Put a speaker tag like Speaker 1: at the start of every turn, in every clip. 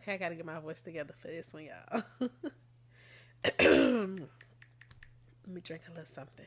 Speaker 1: Okay, I gotta get my voice together for this one, y'all. Let me drink a little something.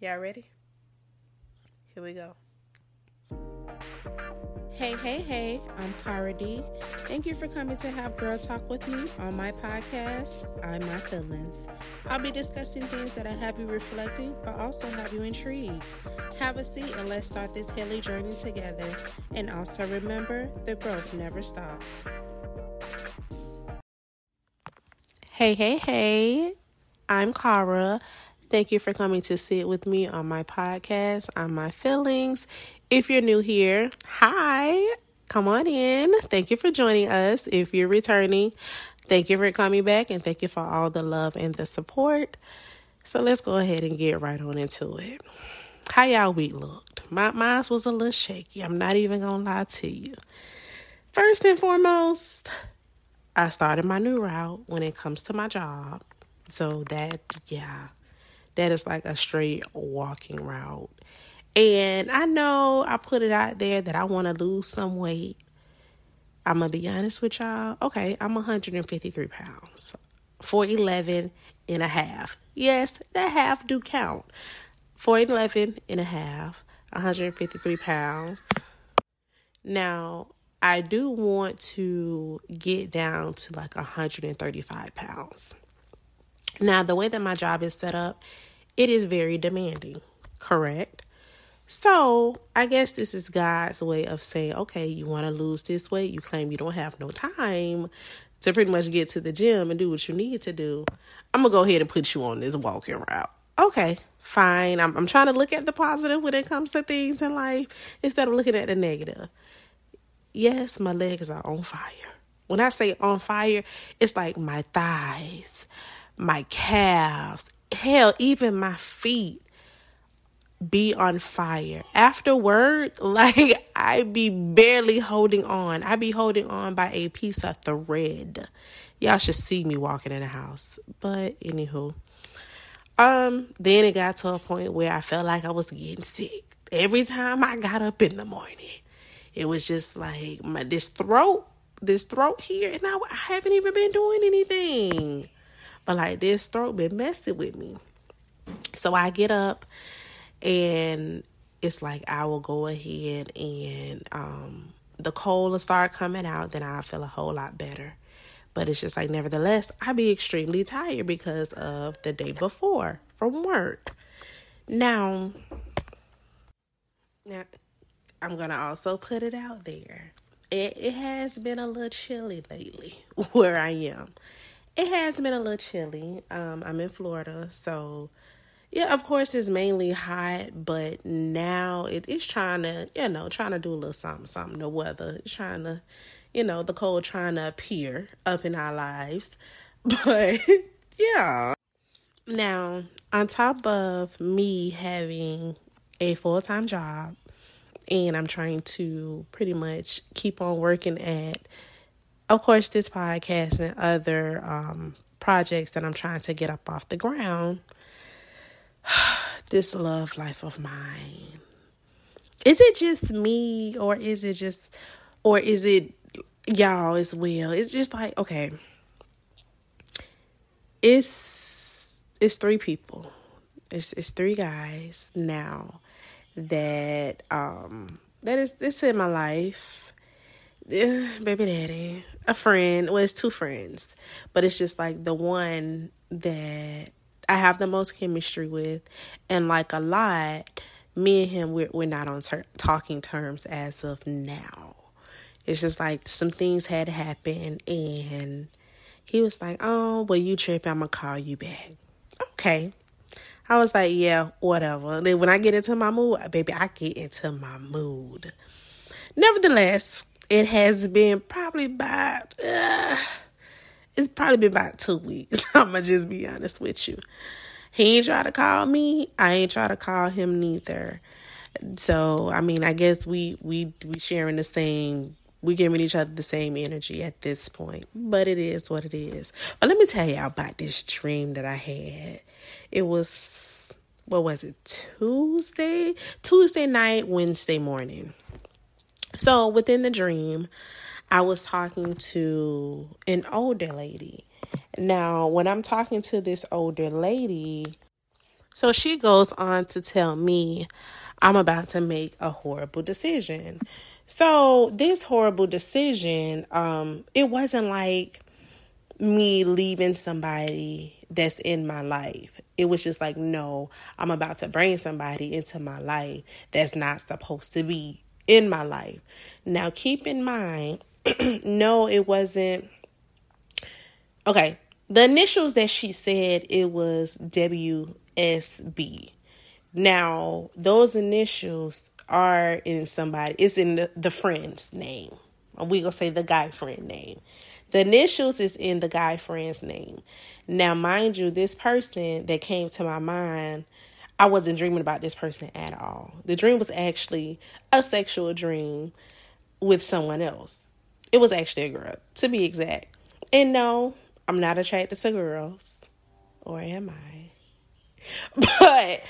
Speaker 1: Y'all ready? Here we go. Hey, hey, hey, I'm Cara D. Thank you for coming to have Girl Talk with me on my podcast, I'm My Feelings. I'll be discussing things that will have you reflecting, but also have you intrigued. Have a seat and let's start this healing journey together. And also remember, the growth never stops. Hey, hey, hey, I'm Cara. Thank you for coming to sit with me on my podcast on my feelings. If you're new here, hi, come on in. Thank you for joining us. If you're returning, thank you for coming back and thank you for all the love and the support. So let's go ahead and get right on into it. How y'all week looked? My mine was a little shaky. I'm not even gonna lie to you. First and foremost, I started my new route when it comes to my job. So that yeah, that is like a straight walking route. And I know I put it out there that I want to lose some weight. I'm going to be honest with y'all. Okay, I'm 153 pounds, 411 and a half. Yes, that half do count. 411 and a half, 153 pounds. Now, I do want to get down to like 135 pounds. Now, the way that my job is set up, it is very demanding, correct? So, I guess this is God's way of saying, okay, you want to lose this weight. You claim you don't have no time to pretty much get to the gym and do what you need to do. I'm going to go ahead and put you on this walking route. Okay, fine. I'm, I'm trying to look at the positive when it comes to things in life instead of looking at the negative. Yes, my legs are on fire. When I say on fire, it's like my thighs, my calves, hell, even my feet be on fire. After work, like I be barely holding on. I be holding on by a piece of thread. Y'all should see me walking in the house. But anywho. Um, then it got to a point where I felt like I was getting sick. Every time I got up in the morning, it was just like my this throat, this throat here, and I, I haven't even been doing anything. But like this throat been messing with me. So I get up and it's like I will go ahead and um, the cold will start coming out, then I feel a whole lot better. But it's just like, nevertheless, I be extremely tired because of the day before from work. Now, now I'm gonna also put it out there. It, it has been a little chilly lately where I am. It has been a little chilly. Um, I'm in Florida, so yeah, of course it's mainly hot, but now it is trying to, you know, trying to do a little something, something. The weather is trying to, you know, the cold trying to appear up in our lives. But yeah. Now, on top of me having a full time job, and I'm trying to pretty much keep on working at, of course, this podcast and other um, projects that I'm trying to get up off the ground this love life of mine. Is it just me or is it just or is it y'all as well? It's just like, okay. It's it's three people. It's it's three guys now that um that is this in my life. Baby daddy, a friend, well it's two friends, but it's just like the one that I have the most chemistry with, and like a lot, me and him we're we're not on ter- talking terms as of now. It's just like some things had happened, and he was like, "Oh, well, you trip? I'm gonna call you back." Okay. I was like, yeah, whatever. Then when I get into my mood, baby, I get into my mood. Nevertheless, it has been probably about uh, it's probably been about two weeks. I'm gonna just be honest with you. He ain't try to call me. I ain't try to call him neither. So I mean, I guess we we we sharing the same. We giving each other the same energy at this point, but it is what it is. But let me tell y'all about this dream that I had. It was what was it? Tuesday, Tuesday night, Wednesday morning. So within the dream, I was talking to an older lady. Now, when I'm talking to this older lady, so she goes on to tell me I'm about to make a horrible decision. So, this horrible decision, um, it wasn't like me leaving somebody that's in my life. It was just like, no, I'm about to bring somebody into my life that's not supposed to be in my life. Now, keep in mind, no, it wasn't. Okay, the initials that she said it was WSB. Now, those initials are in somebody, it's in the, the friend's name. We gonna say the guy friend name. The initials is in the guy friend's name. Now, mind you, this person that came to my mind, I wasn't dreaming about this person at all. The dream was actually a sexual dream with someone else. It was actually a girl, to be exact. And no, I'm not attracted to girls. Or am I? But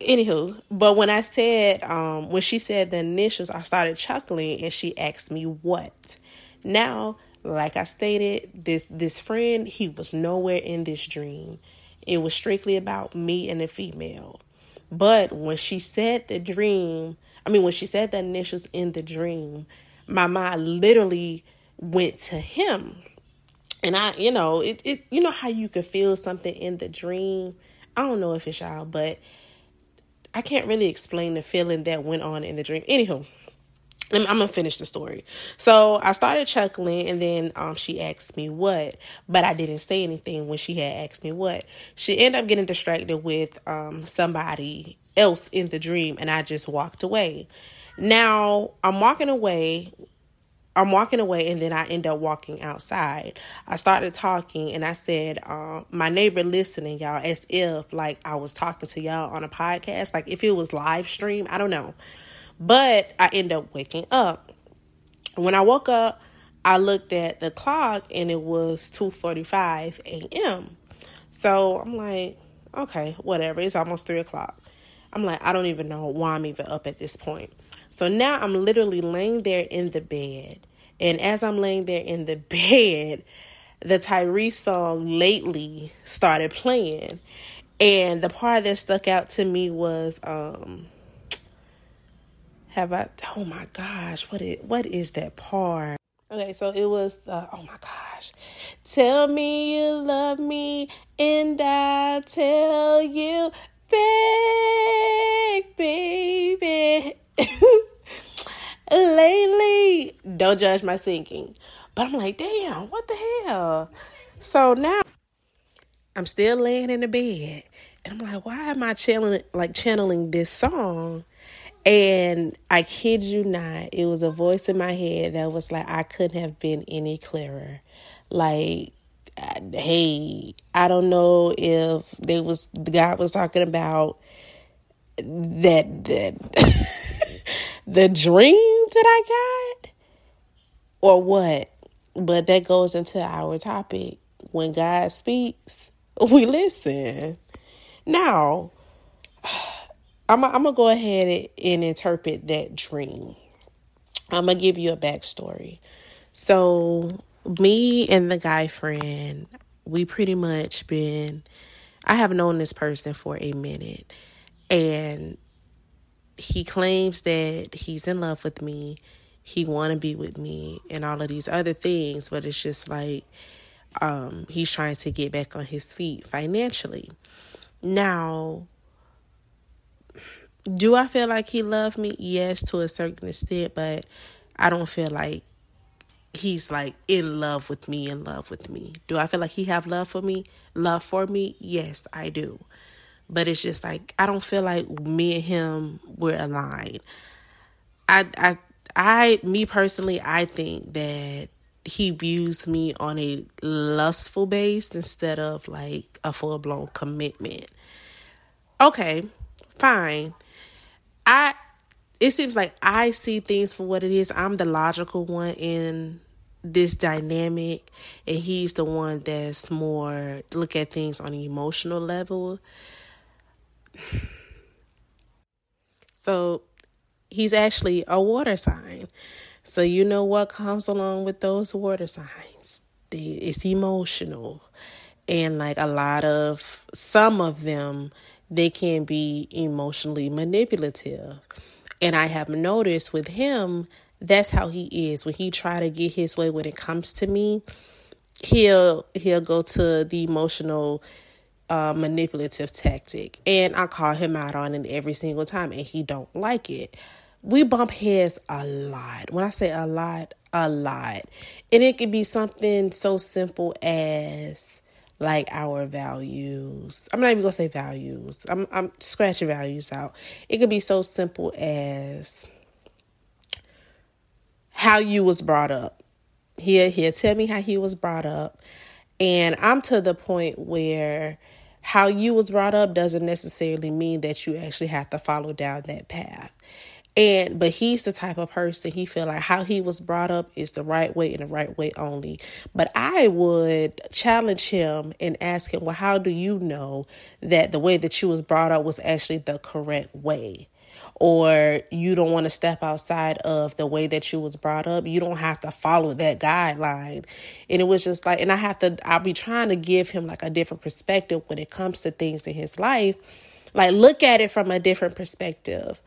Speaker 1: anywho, but when I said um when she said the initials, I started chuckling and she asked me what. Now, like I stated, this this friend, he was nowhere in this dream. It was strictly about me and the female. But when she said the dream, I mean when she said the initials in the dream, my mind literally went to him. And I, you know, it, it you know how you could feel something in the dream. I don't know if it's y'all, but I can't really explain the feeling that went on in the dream. Anywho, I'm, gonna finish the story. So I started chuckling, and then um, she asked me what, but I didn't say anything when she had asked me what. She ended up getting distracted with um, somebody else in the dream, and I just walked away. Now I'm walking away. I'm walking away, and then I end up walking outside. I started talking, and I said, uh, "My neighbor listening, y'all," as if like I was talking to y'all on a podcast, like if it was live stream. I don't know. But I end up waking up. When I woke up, I looked at the clock and it was 2:45 a.m. So I'm like, okay, whatever. It's almost three o'clock. I'm like, I don't even know why I'm even up at this point. So now I'm literally laying there in the bed. And as I'm laying there in the bed, the Tyrese song lately started playing. And the part that stuck out to me was um have I? Oh my gosh, what is what is that part? Okay, so it was oh my gosh. Tell me you love me and I'll tell you back, baby. Lately, don't judge my singing. But I'm like, damn, what the hell? So now I'm still laying in the bed and I'm like, why am I channeling like channeling this song? And I kid you not, it was a voice in my head that was like, I couldn't have been any clearer. Like, hey, I don't know if there was the guy was talking about that that the dream that I got or what. But that goes into our topic. When God speaks, we listen. Now, I'm, gonna go ahead and interpret that dream. I'm gonna give you a backstory. So, me and the guy friend, we pretty much been. I have known this person for a minute, and he claims that he's in love with me. He want to be with me, and all of these other things. But it's just like um, he's trying to get back on his feet financially. Now, do I feel like he loved me? Yes, to a certain extent, but I don't feel like he's like in love with me in love with me. Do i feel like he have love for me? Love for me? Yes i do. But it's just like i don't feel like me and him were aligned. I i i me personally i think that he views me on a lustful base instead of like a full-blown commitment. Okay fine I it seems like I see things for what it is. I'm the logical one in this dynamic and he's the one that's more look at things on an emotional level. So he's actually a water sign. So you know what comes along with those water signs? It's emotional. And like a lot of some of them they can be emotionally manipulative. And I have noticed with him that's how he is. When he try to get his way when it comes to me he'll he'll go to the emotional uh, manipulative tactic. And i call him out on it every single time and he don't like it. We bump heads a lot. When i say a lot a lot. And it could be something so simple as like our values i'm not even gonna say values i'm, I'm scratching values out it could be so simple as how you was brought up. He'll, he'll tell me how he was brought up. And I'm to the point where how you was brought up doesn't necessarily mean that you actually have to follow down that path. And but he's the type of person he feel like how he was brought up is the right way and the right way only. But I would challenge him and ask him, well, how do you know that the way that you was brought up was actually the correct way? or you don't want to step outside of the way that you was brought up you don't have to follow that guideline and it was just like and i have to i'll be trying to give him like a different perspective when it comes to things in his life like look at it from a different perspective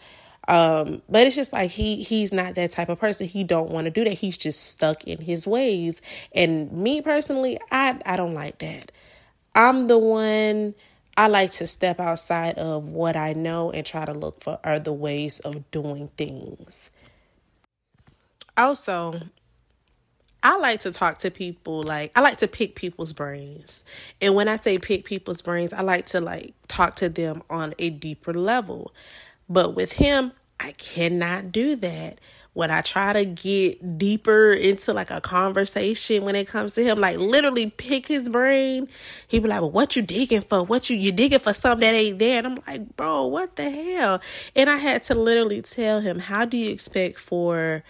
Speaker 1: um but it's just like he he's not that type of person he don't want to do that he's just stuck in his ways and me personally i i don't like that i'm the one I like to step outside of what I know and try to look for other ways of doing things. Also, I like to talk to people like I like to pick people's brains. And when I say pick people's brains, I like to like talk to them on a deeper level. But with him, I cannot do that when I try to get deeper into like a conversation when it comes to him, like literally pick his brain, he be like, Well, what you digging for? What you you digging for something that ain't there? And I'm like, bro, what the hell? And I had to literally tell him, How do you expect for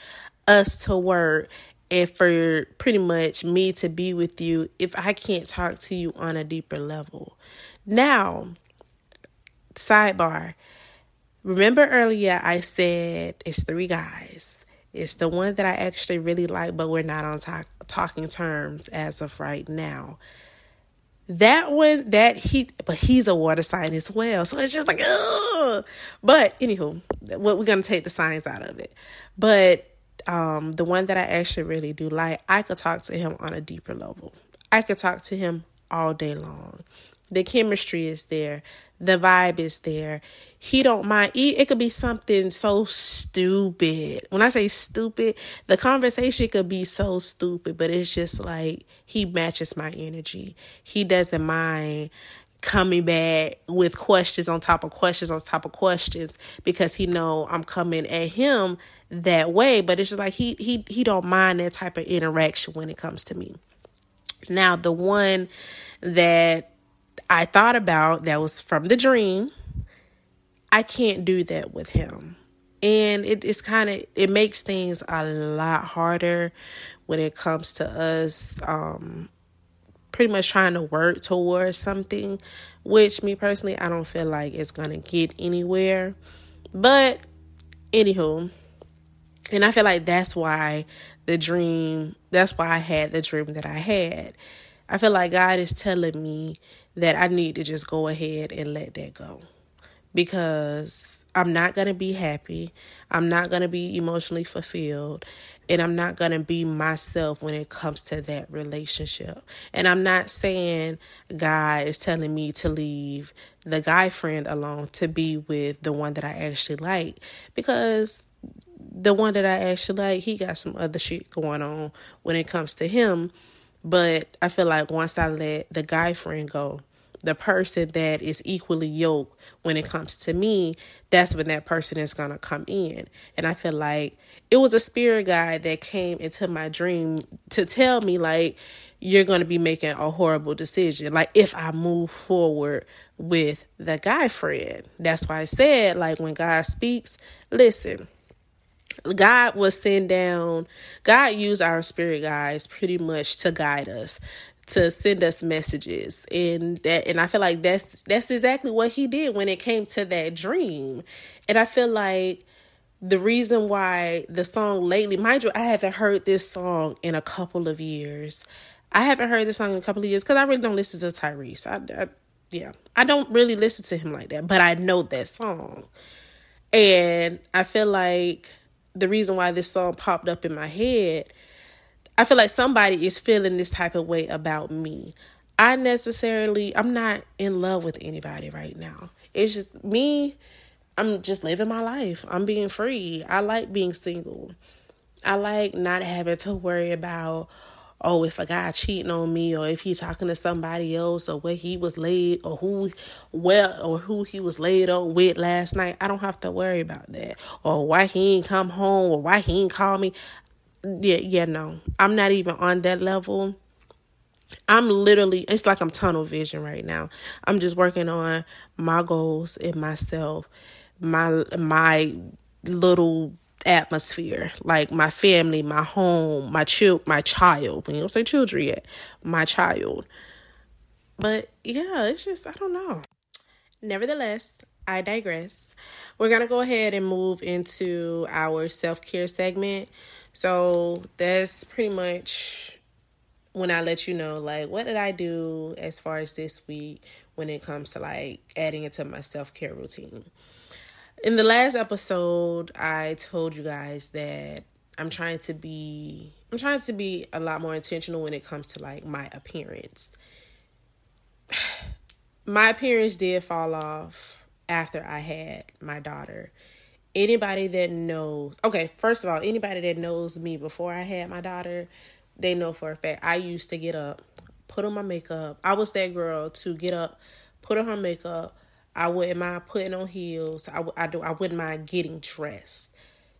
Speaker 1: us to work and for pretty much me to be with you if I can't talk to you on a deeper level? Now, sidebar Remember earlier I said it's three guys. It's the one that I actually really like, but we're not on talk, talking terms as of right now. That one, that he, but he's a water sign as well. So it's just like, ugh. But anywho, what we're gonna take the signs out of it. But um, the one that I actually really do like, I could talk to him on a deeper level. I could talk to him all day long. The chemistry is there. The vibe is there. He don't mind. It could be something so stupid. When I say stupid, the conversation could be so stupid, but it's just like he matches my energy. He doesn't mind coming back with questions on top of questions on top of questions because he know I'm coming at him that way but it's just like he he he don't mind that type of interaction when it comes to me now the one that I thought about that was from the dream. I can't do that with him. And it, it's kind of, it makes things a lot harder when it comes to us um, pretty much trying to work towards something, which me personally, I don't feel like it's going to get anywhere. But, anywho, and I feel like that's why the dream, that's why I had the dream that I had. I feel like God is telling me that I need to just go ahead and let that go because I'm not going to be happy. I'm not going to be emotionally fulfilled. And I'm not going to be myself when it comes to that relationship. And I'm not saying God is telling me to leave the guy friend alone to be with the one that I actually like because the one that I actually like, he got some other shit going on when it comes to him but I feel like once I let the guy friend go, the person that is equally yoked when it comes to me, that's when that person is going to come in. And I feel like it was a spirit guide that came into my dream to tell me, like, you're going to be making a horrible decision. Like, if I move forward with the guy friend, that's why I said, like, when God speaks, listen God will send down, God use our spirit guides pretty much to guide us, to send us messages. And that and I feel like that's that's exactly what he did when it came to that dream. And I feel like the reason why the song lately, mind you, I haven't heard this song in a couple of years. I haven't heard this song in a couple of years because I really don't listen to Tyrese. I, I, yeah, I don't really listen to him like that, but I know that song. And I feel like the reason why this song popped up in my head, I feel like somebody is feeling this type of way about me. I necessarily, I'm not in love with anybody right now. It's just me I'm just living my life. I'm being free. I like being single. I like not having to worry about, oh, if a guy cheating on me or if he talking to somebody else or where he was laid or who well or who he was laid up with last night. I don't have to worry about that. Or why he ain't come home or why he ain't call me. Yeah, yeah, no. I'm not even on that level. I'm literally it's like I'm tunnel vision right now. I'm just working on my goals and myself my my little atmosphere, like my family, my home, my child, my child. When you don't say children yet, my child. But yeah, it's just I don't know. Nevertheless, I digress. We're gonna go ahead and move into our self care segment. So that's pretty much when I let you know, like, what did I do as far as this week when it comes to like adding it to my self care routine. In the last episode, I told you guys that I'm trying to be I'm trying to be a lot more intentional when it comes to like my appearance. My appearance did fall off after I had my daughter. Anybody that knows, okay, first of all, anybody that knows me before I had my daughter, they know for a fact I used to get up, put on my makeup. I was that girl to get up, put on her makeup, I wouldn't mind putting on heels. I, I do. I wouldn't mind getting dressed.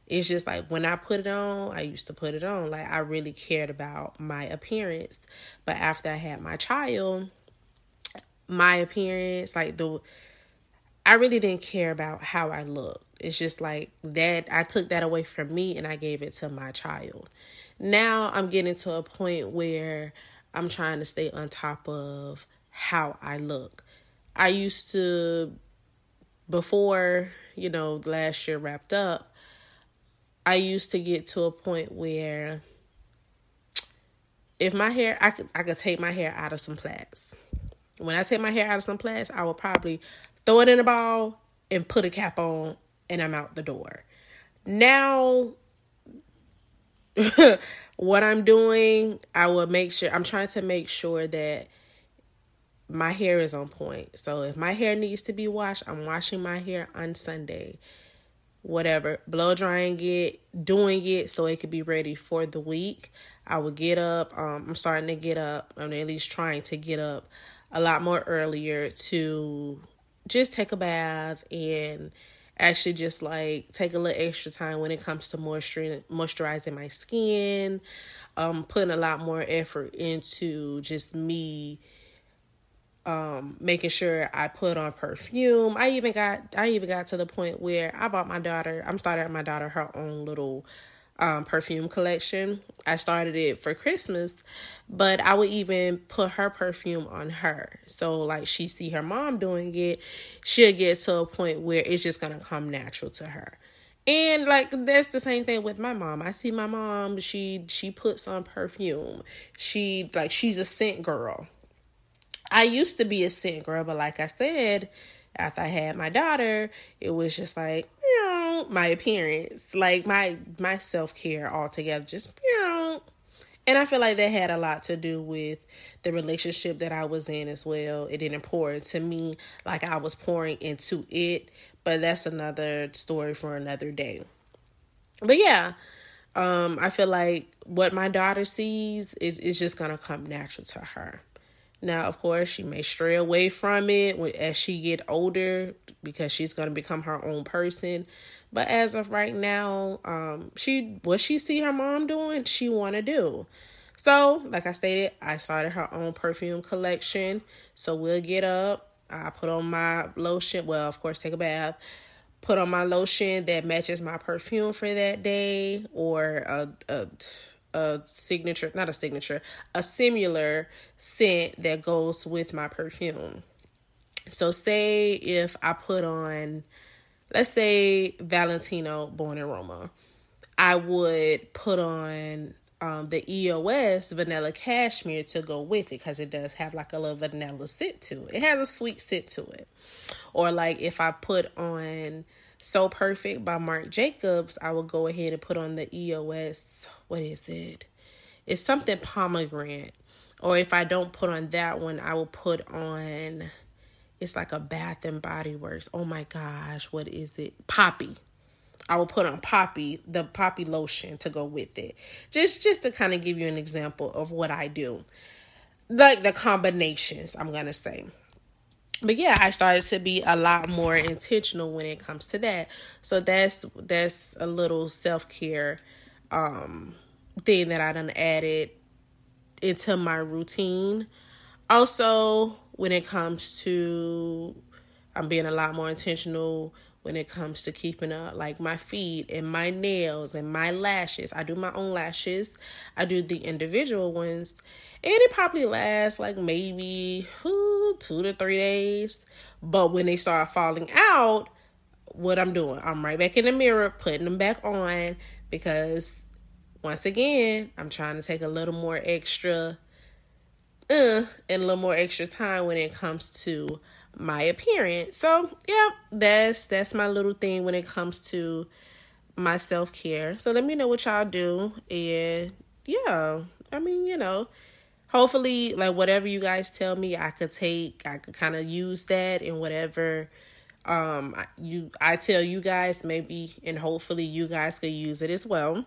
Speaker 1: It's just like when I put it on, I used to put it on. Like I really cared about my appearance. But after I had my child, my appearance, like the, I really didn't care about how I looked. It's just like that. I took that away from me and I gave it to my child. Now I'm getting to a point where I'm trying to stay on top of how I look I used to, before, you know, last year wrapped up, I used to get to a point where if my hair, I could, I could take my hair out of some plaits. When I take my hair out of some place, I will probably throw it in a ball and put a cap on and I'm out the door. Now, what I'm doing, I will make sure, I'm trying to make sure that my hair is on point. So if my hair needs to be washed, I'm washing my hair on Sunday. Whatever, blow drying it, doing it so it could be ready for the week. I will get up. Um, I'm starting to get up. I'm at least trying to get up a lot more earlier to just take a bath and actually just like take a little extra time when it comes to moisture moisturizing my skin um putting a lot more effort into just me um making sure I put on perfume. I even got I even got to the point where I bought my daughter I'm starting my daughter her own little um perfume collection. I started it for Christmas, but I would even put her perfume on her. So like she see her mom doing it, she'll get to a point where it's just to come natural to her. And like that's the same thing with my mom. I see my mom, she she puts on perfume. She like she's a scent girl I used to be a scent girl, but like I said, after I had my daughter, it was just like, my appearance, like my my self care altogether, just. And I feel like that had a lot to do with the relationship that I was in as well. It didn't pour into me like I was pouring into it, but that's another story for another day. But yeah, um, I feel like what my daughter sees is is just gonna come natural to her. Now, of course, she may stray away from it as she get older because she's going to become her own person. But as of right now, um, she what she see her mom doing, she want to do. So, like I stated, I started her own perfume collection. So we'll get up. I put on my lotion. Well, of course, take a bath. Put on my lotion that matches my perfume for that day, or a, a a signature, not a signature, a similar scent that goes with my perfume. So, say if I put on, let's say Valentino Born in Roma. I would put on um, the EOS vanilla cashmere to go with it because it does have like a little vanilla scent to it. It has a sweet scent to it. Or like if I put on So Perfect by Marc Jacobs, I will go ahead and put on the EOS. What is it? It's something pomegranate. Or if I don't put on that one, I will put on it's like a Bath and Body Works. Oh my gosh, what is it? Poppy. I will put on poppy, the poppy lotion to go with it. Just just to kind of give you an example of what I do. Like the combinations, I'm to say. But yeah, I started to be a lot more intentional when it comes to that. So that's that's a little self-care um thing that I done added into my routine. Also, when it comes to I'm being a lot more intentional when it comes to keeping up like my feet and my nails and my lashes. I do my own lashes. I do the individual ones. And it probably lasts like maybe two to three days. But when they start falling out, what I'm doing, I'm right back in the mirror, putting them back on because once again, I'm trying to take a little more extra uh and a little more extra time when it comes to my appearance. So, yeah, that's that's my little thing when it comes to my self-care. So let me know what y'all do and yeah, I mean, you know, hopefully like whatever you guys tell me, I could take I could kind of use that in whatever um you I tell you guys maybe and hopefully you guys could use it as well.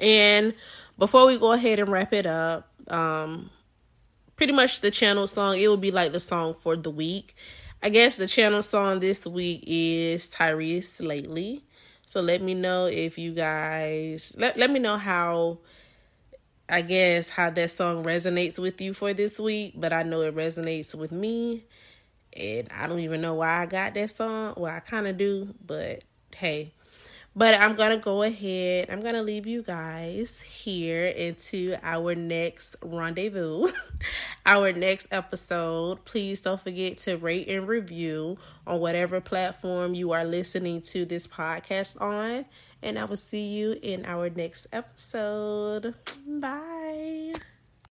Speaker 1: And before we go ahead and wrap it up, um pretty much the channel song. It will be like the song for the week. I guess the channel song this week is Tyrese Lately. So let me know if you guys let let me know how I guess how that song resonates with you for this week, but I know it resonates with me. And I don't even know why I got that song. Well, I kind of do, but hey, but I'm going to go ahead. I'm going to leave you guys here into our next rendezvous, our next episode. Please don't forget to rate and review on whatever platform you are listening to this podcast on. And I will see you in our next episode. Bye.